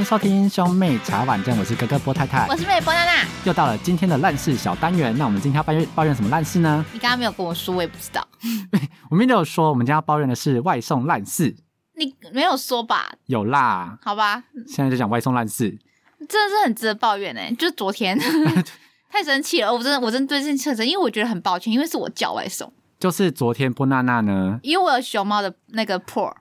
迎收听兄妹茶碗蒸，我是哥哥波太太，我是妹波娜娜。又到了今天的烂事小单元，那我们今天要抱怨抱怨什么烂事呢？你刚刚没有跟我说，我也不知道。我们没有说，我们今天要抱怨的是外送烂事。你没有说吧？有啦。好吧。现在就讲外送烂事，真的是很值得抱怨哎！就是昨天 太生气了，我真的我真的对这件事情，因为我觉得很抱歉，因为是我叫外送。就是昨天波娜娜呢，因为我有熊猫的那个 Pro。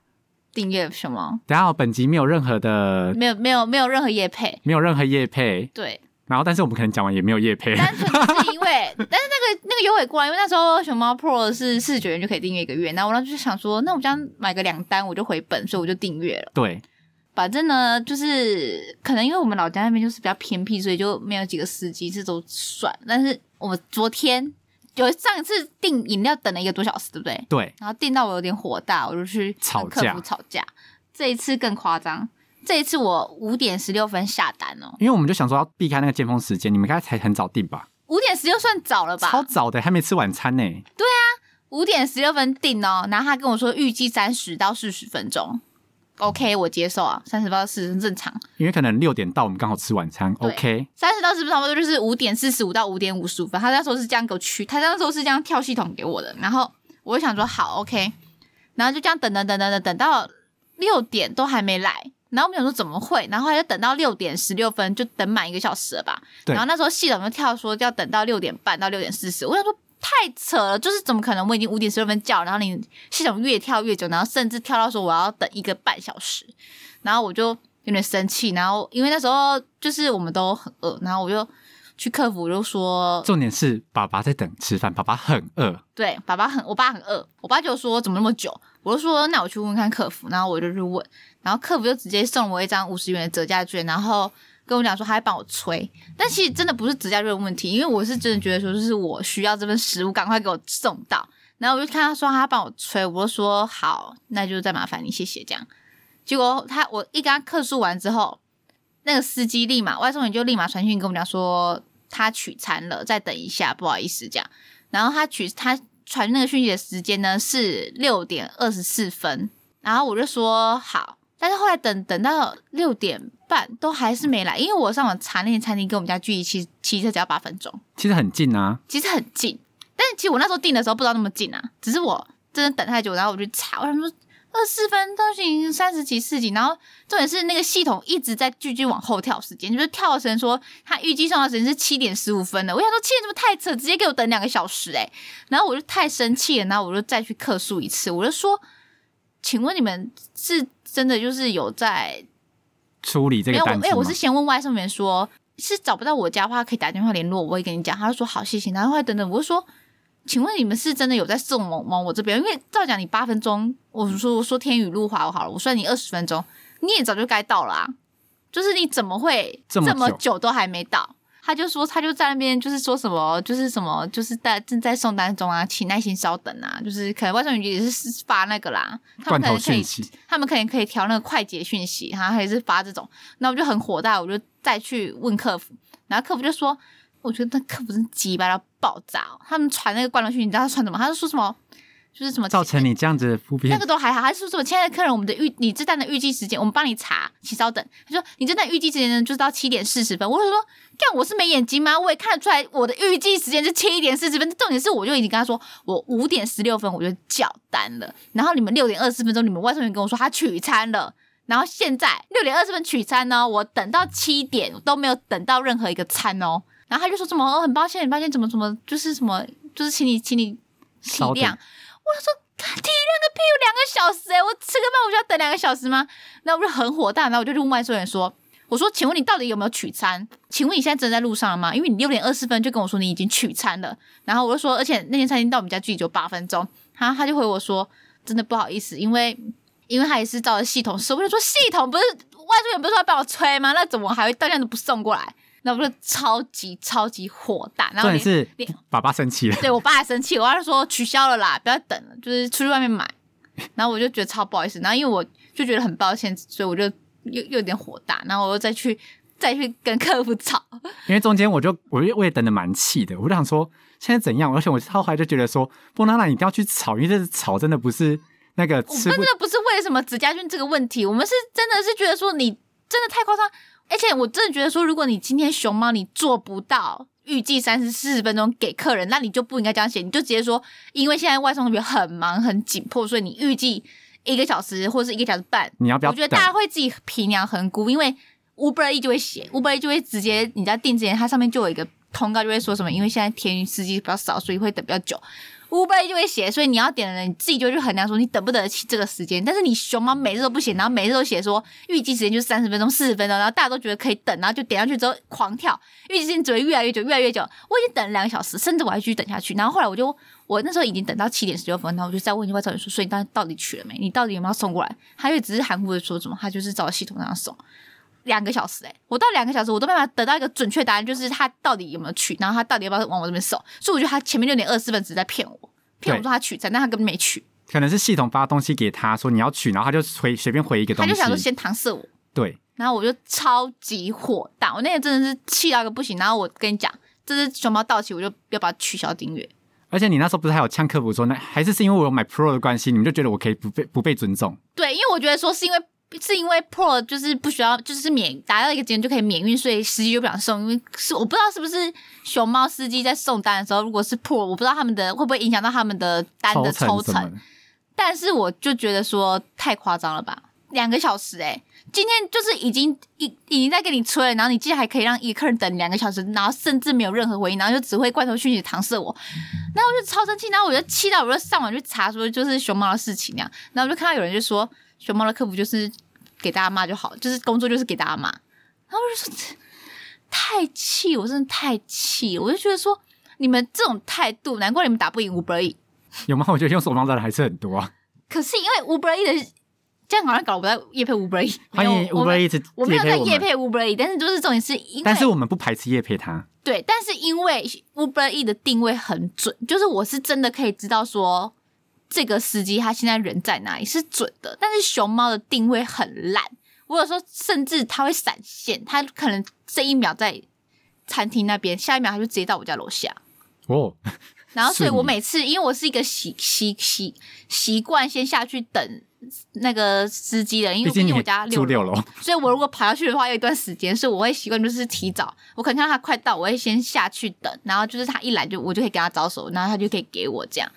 订阅什么？等下，本集没有任何的，没有没有没有任何业配，没有任何业配。对，然后但是我们可能讲完也没有业配，单纯是因为，但是那个那个优惠过来，因为那时候熊猫 Pro 是四十九元就可以订阅一个月，然后我当时就想说，那我这样买个两单我就回本，所以我就订阅了。对，反正呢，就是可能因为我们老家那边就是比较偏僻，所以就没有几个司机，这都算。但是我昨天。有上一次订饮料等了一个多小时，对不对？对。然后订到我有点火大，我就去吵客服吵架。这一次更夸张，这一次我五点十六分下单哦。因为我们就想说要避开那个尖峰时间，你们刚才才很早订吧？五点十六算早了吧？超早的，还没吃晚餐呢。对啊，五点十六分订哦，然后他跟我说预计三十到四十分钟。OK，我接受啊，三十到四十正常。因为可能六点到，我们刚好吃晚餐。OK，三十到四十差不多就是五点四十五到五点五十五分。他那时候是这样给我去，他那时候是这样跳系统给我的。然后我就想说好 OK，然后就这样等等等等等等到六点都还没来。然后我们想说怎么会？然后就等到六点十六分，就等满一个小时了吧。对。然后那时候系统就跳说要等到六点半到六点四十。我想说。太扯了，就是怎么可能？我已经五点十六分叫，然后你系统越跳越久，然后甚至跳到说我要等一个半小时，然后我就有点生气。然后因为那时候就是我们都很饿，然后我就去客服，就说，重点是爸爸在等吃饭，爸爸很饿。对，爸爸很，我爸很饿，我爸就说怎么那么久？我就说那我去问问看客服，然后我就去问，然后客服就直接送我一张五十元的折价券，然后。跟我讲说，他还帮我催，但其实真的不是折价券的问题，因为我是真的觉得说，就是我需要这份食物赶快给我送到。然后我就看他说他帮我催，我就说好，那就再麻烦你，谢谢这样。结果他我一跟他客诉完之后，那个司机立马外送员就立马传讯跟我们讲说他取餐了，再等一下，不好意思这样。然后他取他传那个讯息的时间呢是六点二十四分，然后我就说好。但是后来等等到六点半都还是没来，因为我上网查那间餐厅跟我们家距离其实骑车只要八分钟，其实很近啊，其实很近。但是其实我那时候订的时候不知道那么近啊，只是我真的等太久，然后我就查，我想说二十四分都已经三十几、四十几，然后重点是那个系统一直在继续往后跳时间，就是跳成说他预计上的时间是七点十五分的，我想说七点这么太扯，直接给我等两个小时诶、欸，然后我就太生气了，然后我就再去客诉一次，我就说。请问你们是真的就是有在处理这个单子吗？没有，我是先问外送员说，是找不到我家的话，可以打电话联络我，我会跟你讲。他就说好，谢谢。然后后来等等，我就说，请问你们是真的有在送往往我这边？因为照讲你八分钟，我说我说天雨路滑好了，我算你二十分钟，你也早就该到了啊，就是你怎么会这么久都还没到？他就说，他就在那边，就是说什么，就是什么，就是在正在送单中啊，请耐心稍等啊。就是可能外送员也是发那个啦，他们可能可以，他们可能可以调那个快捷讯息，然后还是发这种。那我就很火大，我就再去问客服，然后客服就说，我觉得那客服真鸡巴到爆炸哦。他们传那个罐头讯息，你知道他传什么？他就说什么？就是什么造成你这样子的不便？那个都还好，还是说什么？亲爱的客人，我们的预你这单的预计时间，我们帮你查，请稍等。他说你这单预计时间呢，就是到七点四十分。我就说，干我是没眼睛吗？我也看得出来，我的预计时间是七点四十分。重点是，我就已经跟他说，我五点十六分我就叫单了。然后你们六点二十四分钟，你们外送员跟我说他取餐了。然后现在六点二十分取餐呢，我等到七点都没有等到任何一个餐哦。然后他就说什么，哦，很抱歉，很抱歉，怎么怎么，就是什么，就是请你，请你体谅。我说体谅个屁，有两个小时诶、我吃个饭我就要等两个小时吗？那我就很火大，然后我就去问外送员说：“我说，请问你到底有没有取餐？请问你现在真的在路上了吗？因为你六点二十分就跟我说你已经取餐了。”然后我就说：“而且那间餐厅到我们家距离就八分钟。”他他就回我说：“真的不好意思，因为因为他也是照着系统说，我就说系统不是外送员不是说要帮我催吗？那怎么还会到现在都不送过来？”那不是超级超级火大，然后你是爸爸生气了，对我爸还生气，我爸就说取消了啦，不要等了，就是出去外面买。然后我就觉得超不好意思，然后因为我就觉得很抱歉，所以我就又又有点火大，然后我又再去再去跟客服吵。因为中间我就我我也等的蛮气的，我就想说现在怎样，而且我后来就觉得说波娜娜你一定要去吵，因为这吵真的不是那个我们，真的不是为什么折价券这个问题，我们是真的是觉得说你。真的太夸张。而且我真的觉得说，如果你今天熊猫你做不到预计三十四十分钟给客人，那你就不应该这样写，你就直接说，因为现在外送员很忙很紧迫，所以你预计一个小时或者是一个小时半。你要不要？我觉得大家会自己评量衡估，因为 Uber E 就会写，Uber E 就会直接你在订之前，它上面就有一个通告，就会说什么，因为现在天司机比较少，所以会等比较久。Uber 就会写，所以你要点的人，你自己就去衡量说你等不得起这个时间。但是你熊猫每日都不写，然后每日都写说预计时间就是三十分钟、四十分钟，然后大家都觉得可以等，然后就点上去之后狂跳，预计时间只会越来越久、越来越久。我已经等了两个小时，甚至我还继续等下去。然后后来我就，我那时候已经等到七点十六分，然后我就再问一外送员说：“所以你到底取了没？你到底有没有送过来？”他就只是含糊的说什么，他就是照系统那样送。两个小时哎、欸，我到两个小时我都没办法得到一个准确答案，就是他到底有没有取，然后他到底要不要往我这边送。所以我觉得他前面六点二十四分只是在骗我。骗我说他取餐，但他根本没取。可能是系统发东西给他说你要取，然后他就回随便回一个东西。他就想说先搪塞我。对。然后我就超级火大，我那天真的是气到一个不行。然后我跟你讲，这只熊猫到期，我就要把它取消订阅。而且你那时候不是还有呛客服说，那还是是因为我有买 Pro 的关系，你们就觉得我可以不被不被尊重？对，因为我觉得说是因为。是因为 Pro 就是不需要，就是免达到一个节点就可以免运，所以司机就不想送。因为是我不知道是不是熊猫司机在送单的时候，如果是 Pro，我不知道他们的会不会影响到他们的单的抽成。但是我就觉得说太夸张了吧，两个小时诶、欸，今天就是已经已已经在给你催了，然后你竟然还可以让一个客人等两个小时，然后甚至没有任何回应，然后就只会罐头讯息搪塞我，然后我就超生气，然后我就气到我就上网去查说就是熊猫的事情那样，然后我就看到有人就说熊猫的客服就是。给大家骂就好，就是工作就是给大家骂，然后我就说太气，我真的太气，我就觉得说你们这种态度，难怪你们打不赢 Uber E。有吗？我觉得用手机的人还是很多啊。可是因为 Uber E 的这样好像搞得我在业配 Uber E，欢迎 Uber E，我没有在叶配 Uber E，但是就是重点是因为，但是我们不排斥叶配它。对，但是因为 Uber E 的定位很准，就是我是真的可以知道说。这个司机他现在人在哪里是准的，但是熊猫的定位很烂。我有时候甚至它会闪现，他可能这一秒在餐厅那边，下一秒他就直接到我家楼下。哦，然后所以我每次因为我是一个习习习习惯先下去等那个司机的，因为毕竟我家六楼，六楼，所以我如果跑下去的话，有一段时间，所以我会习惯就是提早，我可能看到他快到，我会先下去等，然后就是他一来就我就可以跟他招手，然后他就可以给我这样。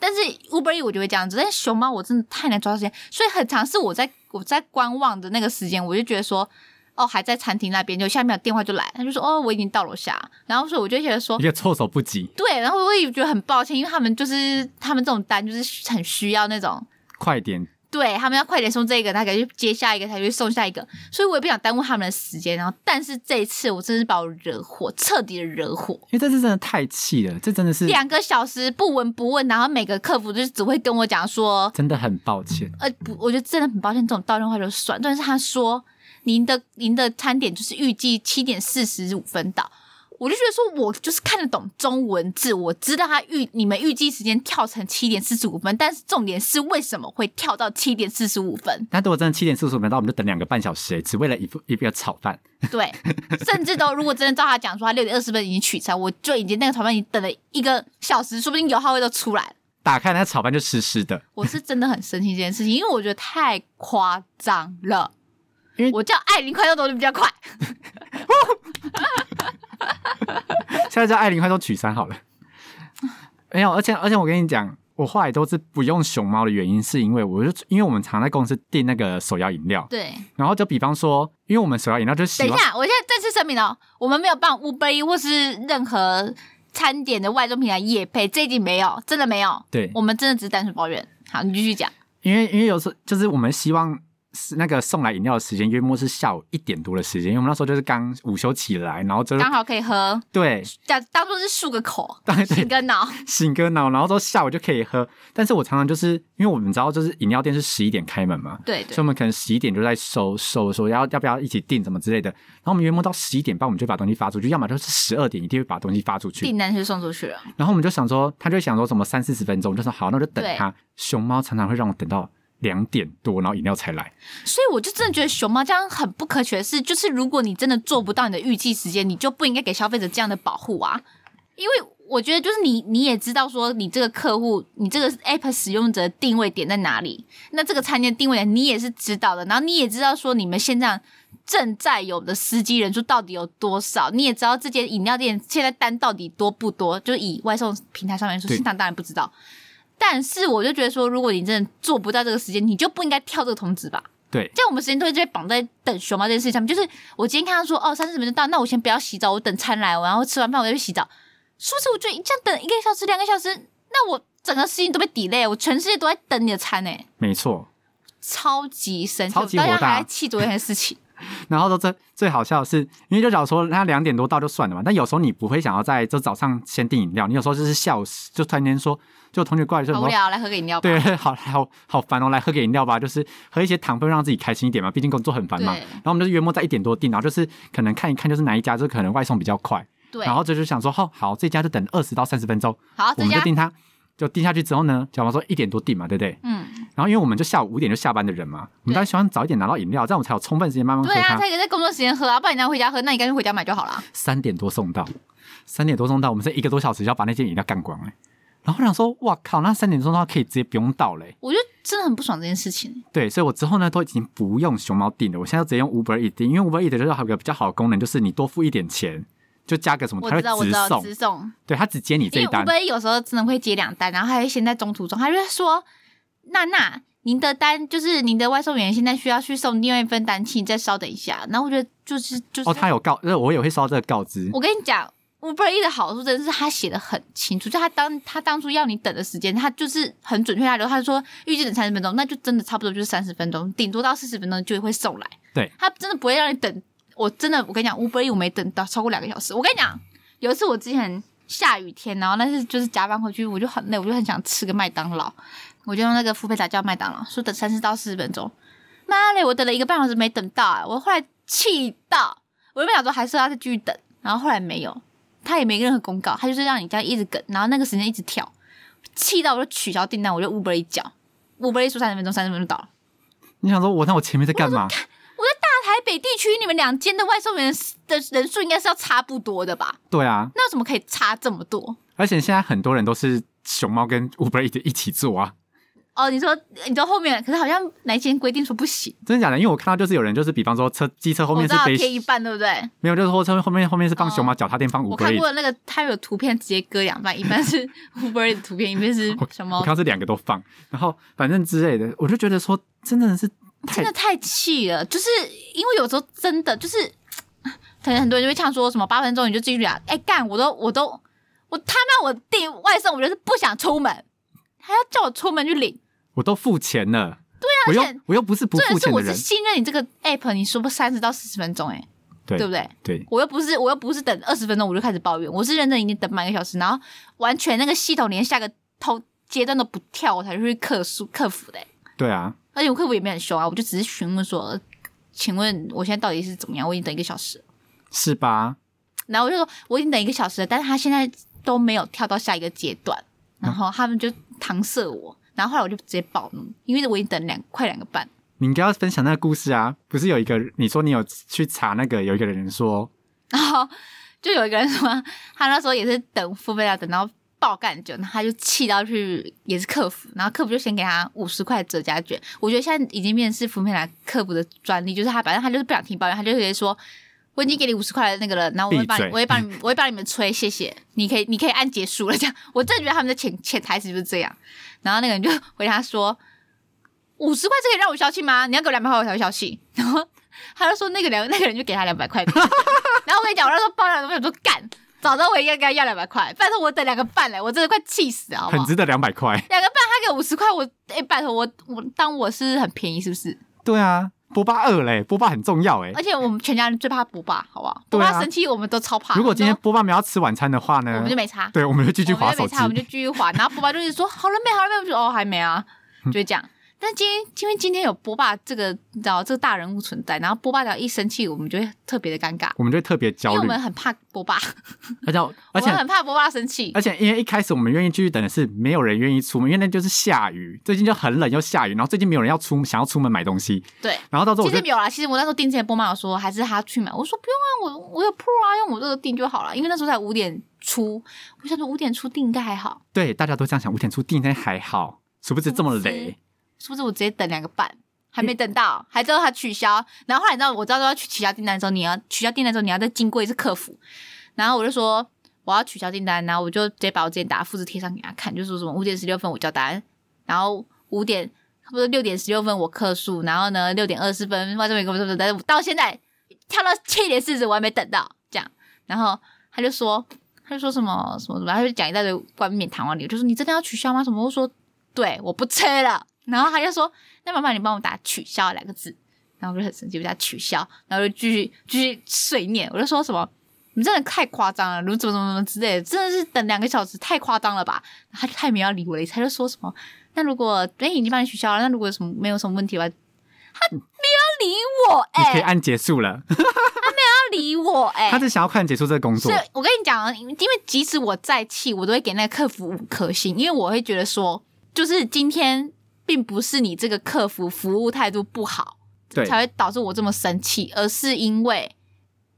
但是 Uber E 我就会这样子，但是熊猫我真的太难抓时间，所以很长是我在我在观望的那个时间，我就觉得说，哦，还在餐厅那边，就下面有电话就来，他就说，哦，我已经到楼下，然后所以我就觉得说，一个措手不及，对，然后我也觉得很抱歉，因为他们就是他们这种单就是很需要那种快点。对，他们要快点送这个，他可以去接下一个，才去送下一个，所以我也不想耽误他们的时间。然后，但是这一次我真是把我惹火，彻底的惹火，因为这次真的太气了，这真的是两个小时不闻不问，然后每个客服就是只会跟我讲说，真的很抱歉。呃，不，我觉得真的很抱歉，这种道歉话就算。但是他说，您的您的餐点就是预计七点四十五分到。我就觉得说，我就是看得懂中文字，我知道他预你们预计时间跳成七点四十五分，但是重点是为什么会跳到七点四十五分？那如果真的七点四十五分，那我们就等两个半小时，只为了一副一个炒饭。对，甚至都如果真的照他讲说，他六点二十分已经取餐，我就已经那个炒饭已经等了一个小时，说不定油耗味都出来了。打开那个炒饭就湿湿的。我是真的很生气这件事情，因为我觉得太夸张了。因为我叫艾琳快送都比较快。现在叫艾琳快送取三好了。没有，而且而且我跟你讲，我后来都是不用熊猫的原因，是因为我就因为我们常在公司订那个手摇饮料，对。然后就比方说，因为我们手摇饮料就是。等一下，我现在再次声明哦，我们没有帮 Uber 或是任何餐点的外送平台也配，这一集没有，真的没有。对，我们真的只是单纯抱怨。好，你继续讲。因为因为有时候就是我们希望。是那个送来饮料的时间，约莫是下午一点多的时间，因为我们那时候就是刚午休起来，然后就刚好可以喝。对，当当做是漱个口，醒个脑，醒个脑，然后说下午就可以喝。但是我常常就是因为我们知道，就是饮料店是十一点开门嘛，对，对，所以我们可能十一点就在收收说要要不要一起订什么之类的。然后我们约莫到十一点半，我们就把东西发出去，要么就是十二点一定会把东西发出去，订单就送出去了。然后我们就想说，他就想说什么三四十分钟，就说好，那就等他。熊猫常常会让我等到。两点多，然后饮料才来，所以我就真的觉得熊猫这样很不可取的是，就是如果你真的做不到你的预计时间，你就不应该给消费者这样的保护啊。因为我觉得就是你你也知道说你这个客户，你这个 app 使用者定位点在哪里，那这个餐厅定位点你也是知道的，然后你也知道说你们现在正在有的司机人数到底有多少？你也知道这间饮料店现在单到底多不多？就是以外送平台上面说，现场当然不知道。但是我就觉得说，如果你真的做不到这个时间，你就不应该跳这个通知吧。对，这样我们时间都会被绑在等熊猫这件事情上面。就是我今天看到说，哦，三十分钟到，那我先不要洗澡，我等餐来，然后吃完饭我再去洗澡。是不是？我就这样等一个小时、两个小时，那我整个事情都被 delay，我全世界都在等你的餐诶。没错，超级生气，大家还在气昨天的事情。然后说最最好笑的是，因为就假如说他两点多到就算了嘛，但有时候你不会想要在这早上先订饮料，你有时候就是下午就突然间说，就同学过来就说，好无聊，来喝个饮料吧。对，好好好烦哦，来喝个饮料吧，就是喝一些糖分让自己开心一点嘛，毕竟工作很烦嘛。然后我们就是约莫在一点多订，然后就是可能看一看就是哪一家就可能外送比较快，对。然后就就想说，好，好，这家就等二十到三十分钟，好，我们就订它。就订下去之后呢，假方说一点多订嘛，对不对？嗯。然后因为我们就下午五点就下班的人嘛，我们当然喜欢早一点拿到饮料，这样我才有充分时间慢慢喝。对啊，才可以在工作时间喝啊，不然你拿回家喝，那你干脆回家买就好了。三点多送到，三点多送到，我们这一个多小时就要把那件饮料干光哎。然后我想说，哇靠，那三点钟的话可以直接不用到嘞。我觉得真的很不爽这件事情。对，所以我之后呢都已经不用熊猫订了，我现在就直接用 Uber Eats 订，因为 Uber Eats 就是有个比较好的功能，就是你多付一点钱。就加个什么，他会直送，直送，对，他只接你这一单。因为有时候真的会接两单，然后还会先在中途中，他就会说：“娜娜，您的单就是您的外送员现在需要去送另外一份单，请你再稍等一下。”然后我觉得就是就是哦，他有告，我也会收到这个告知。我跟你讲，Uber 的好处真的是他写的很清楚，就他当他当初要你等的时间，他就是很准确。他就他说预计等三十分钟，那就真的差不多就是三十分钟，顶多到四十分钟就会送来。对，他真的不会让你等。我真的，我跟你讲，Uber 我没等到超过两个小时。我跟你讲，有一次我之前下雨天，然后但是就是加班回去，我就很累，我就很想吃个麦当劳，我就用那个 foodpanda 叫麦当劳，说等三十到四十分钟。妈嘞，我等了一个半小时没等到啊！我后来气到，我原本想说还是要再继续等，然后后来没有，他也没任何公告，他就是让你这样一直等，然后那个时间一直跳，气到我就取消订单，我就 Uber Eats 叫，Uber 说三十分钟，三十分钟到了。你想说我那我前面在干嘛？台北地区，你们两间的外送员的人数应该是要差不多的吧？对啊，那为什么可以差这么多？而且现在很多人都是熊猫跟 Uber 一起一起做啊。哦，你说你说后面，可是好像哪一间规定说不行？真的假的？因为我看到就是有人就是比方说车机车后面是贴一半，对不对？没有，就是货车后面后面是放熊猫脚踏垫放 Uber。我看过那个，他有图片直接割两半，一半是 Uber 的图片，一半是熊猫。我看是两个都放，然后反正之类的，我就觉得说真的是。真的太气了，就是因为有时候真的就是，可能很多人就会呛说什么八分钟你就继续啊，哎干，我都我都我他妈我订外送，我就是不想出门，还要叫我出门去领，我都付钱了，对啊，我又我又不是不付钱的人，我是信任你这个 app，你说不三十到四十分钟，哎，对不对？对，我又不是我又不是等二十分钟我就开始抱怨，我是认真已经等半个小时，然后完全那个系统连下个头阶段都不跳，我才去客诉客服的，对啊。而且我客服也没很凶啊，我就只是询问说，请问我现在到底是怎么样？我已经等一个小时了，是吧？然后我就说我已经等一个小时了，但是他现在都没有跳到下一个阶段，然后他们就搪塞我，然后后来我就直接暴怒，因为我已经等两快两个半。你应该要分享那个故事啊！不是有一个你说你有去查那个有一个人说，然后就有一个人说他那时候也是等付费要等到。爆干久，他就气到去也是客服，然后客服就先给他五十块折价券。我觉得现在已经变成是福美来客服的专利，就是他反正他就是不想听抱怨，他就直接说我已经给你五十块的那个了，然后我会帮你，我会帮你，我会帮你们催，谢谢。你可以，你可以按结束了。这样，我真的觉得他们的潜潜台词就是这样。然后那个人就回答说五十块这可以让我消气吗？你要给我两百块我才会消气。然后他就说那个两那个人就给他两百块。然后我跟你讲，我那时候抱怨，我想说干。早知道我应该跟他要两百块，拜托我等两个半嘞，我真的快气死了好不好，很值得两百块。两个半他给五十块，我哎、欸、拜托我我当我是很便宜是不是？对啊，波霸二嘞，波霸很重要哎。而且我们全家人最怕波霸，好不好？波霸生气我们都超怕。如果今天波霸没有要吃晚餐的话呢？我们就没差。对，我们就继续划手机。我们就没差，我们就继续划。然后波霸就是说好了没，好了没？我们说哦还没啊，就这样。但今天，因为今天有波霸这个，你知道这个大人物存在，然后波霸只要一生气，我们就会特别的尴尬，我们就会特别焦虑，因为我们很怕波霸，而且而且我们很怕波霸生气，而且因为一开始我们愿意继续等的是没有人愿意出门，因为那就是下雨，最近就很冷又下雨，然后最近没有人要出想要出门买东西，对，然后到时候其实没有啦，其实我那时候订之前波妈有说还是他去买，我说不用啊，我我有 Pro 啊，用我这个订就好了，因为那时候才五点出，我想说五点出订应该还好，对，大家都这样想，五点出订应该还好，殊不知这么雷。是不是我直接等两个半，还没等到，还知道他取消。然后后来你知道，我知道要去取消订单的时候，你要取消订单的时候，你要再经过一次客服。然后我就说我要取消订单，然后我就直接把我之前打的复制贴上给他看，就说什么五点十六分我交单，然后五点差不多六点十六分我客诉，然后呢六点二十分外送员跟我说，但是到现在跳到七点四十我还没等到，这样，然后他就说他就说什么什么什么，他就讲一大堆冠冕堂皇理由，就说你真的要取消吗？什么？我说对，我不催了。然后他就说那麻烦你帮我打取消两个字，然后我就很生气，我他取消，然后就继续继续碎念，我就说什么。你真的太夸张了，如怎么怎么怎么之类的，真的是等两个小时太夸张了吧？他他也没有要理我了，他就说什么？那如果哎已经帮你取消了，那如果有什么没有什么问题的话，他没有理我哎、欸，你可以按结束了。他没有要理我哎、欸，他是想要快点结束这个工作。是我跟你讲，因为即使我再气，我都会给那个客服五颗星，因为我会觉得说，就是今天并不是你这个客服服务态度不好，对，才会导致我这么生气，而是因为。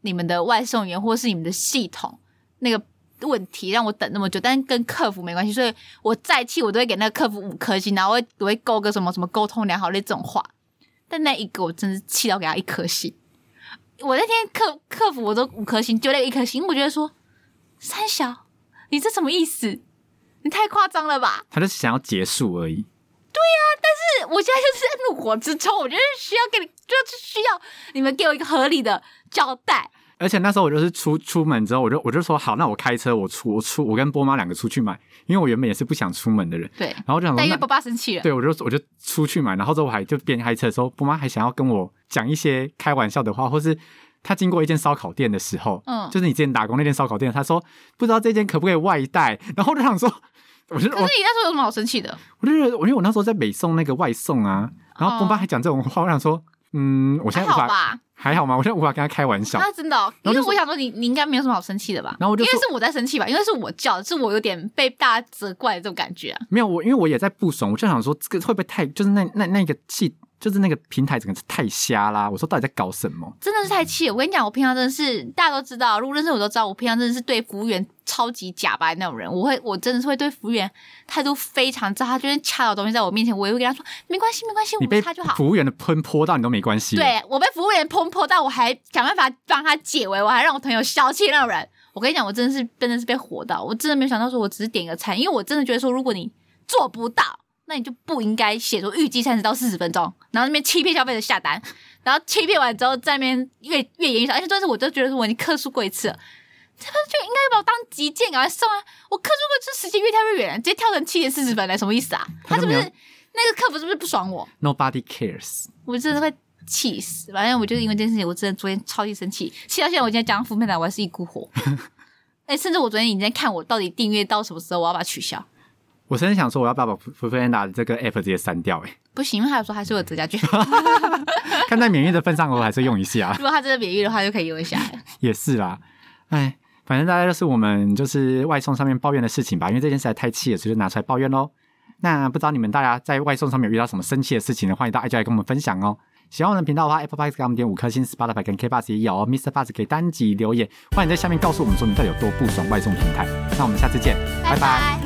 你们的外送员或是你们的系统那个问题让我等那么久，但是跟客服没关系，所以我再气我都会给那个客服五颗星，然后我会我会勾个什么什么沟通良好类这种话。但那一个我真是气到给他一颗星。我那天客客服我都五颗星，就那一颗星，我觉得说三小，你这什么意思？你太夸张了吧？他就是想要结束而已。对呀、啊，但是我现在就是在怒火之中，我就是需要给你，就是需要你们给我一个合理的。交代，而且那时候我就是出出门之后，我就我就说好，那我开车，我出我出我跟波妈两个出去买，因为我原本也是不想出门的人。对，然后就想说，但因为波爸生气了，对，我就我就出去买，然后之后我还就边开车的时候，波妈还想要跟我讲一些开玩笑的话，或是他经过一间烧烤店的时候，嗯，就是你之前打工那间烧烤店，他说不知道这间可不可以外带，然后我就想说，我就可是你那时候有什么好生气的？我就觉得，我因为我那时候在北送那个外送啊，然后我爸还讲这种话，我想说。嗯，我现在无法，还好吧？还好吗？我现在无法跟他开玩笑。那真的、哦，因为我想说你，你应该没有什么好生气的吧？然后我就说，因为是我在生气吧？因为是我叫，是我有点被大家责怪的这种感觉啊。没有我，因为我也在不爽，我就想说这个会不会太，就是那那那个气。就是那个平台整个太瞎啦！我说到底在搞什么？真的是太气了！我跟你讲，我平常真的是大家都知道，如果认识我都知道，我平常真的是对服务员超级假白那种人。我会，我真的是会对服务员态度非常差。他就算掐到东西在我面前，我也会跟他说没关系，没关系，我被他就好。服务员的喷泼到你都没关系。对，我被服务员喷泼到，我还想办法帮他解围，我还让我朋友消气那种人。我跟你讲，我真的是真的是被火到，我真的没想到说我只是点个餐，因为我真的觉得说，如果你做不到。那你就不应该写说预计三十到四十分钟，然后那边欺骗消费者下单，然后欺骗完之后在那边越越延越少，而且这次我就觉得说我已经客诉过一次了，这不就应该把我当急件赶快送啊？我客诉过这时间越跳越远，直接跳成七点四十分来，什么意思啊？他是不是那个客服是不是不爽我？Nobody cares，我真的会气死。反正我就是因为这件事情，我真的昨天超级生气，气到现在我今天讲负面的，我还是一股火。哎、欸，甚至我昨天已经在看我到底订阅到什么时候，我要把它取消。我甚至想说，我要不要把 foodpanda 的这个 app 直接删掉？哎，不行，因为他说还是有折价券。看在免疫的份上，我还是用一下。如果他真的免疫的话，就可以用一下。也是啦，哎，反正大家就是我们就是外送上面抱怨的事情吧，因为这件事还太气了，所以就拿出来抱怨喽。那不知道你们大家在外送上面有遇到什么生气的事情呢？欢迎到 IG 来跟我们分享哦。喜欢我们频道的话，Apple Podcast 给我们点五颗星，Spotify 跟 KKBOX 也有哦。Mr. 可以单集留言，欢迎在下面告诉我们说你到底有多不爽外送平台。那我们下次见，拜拜。拜拜。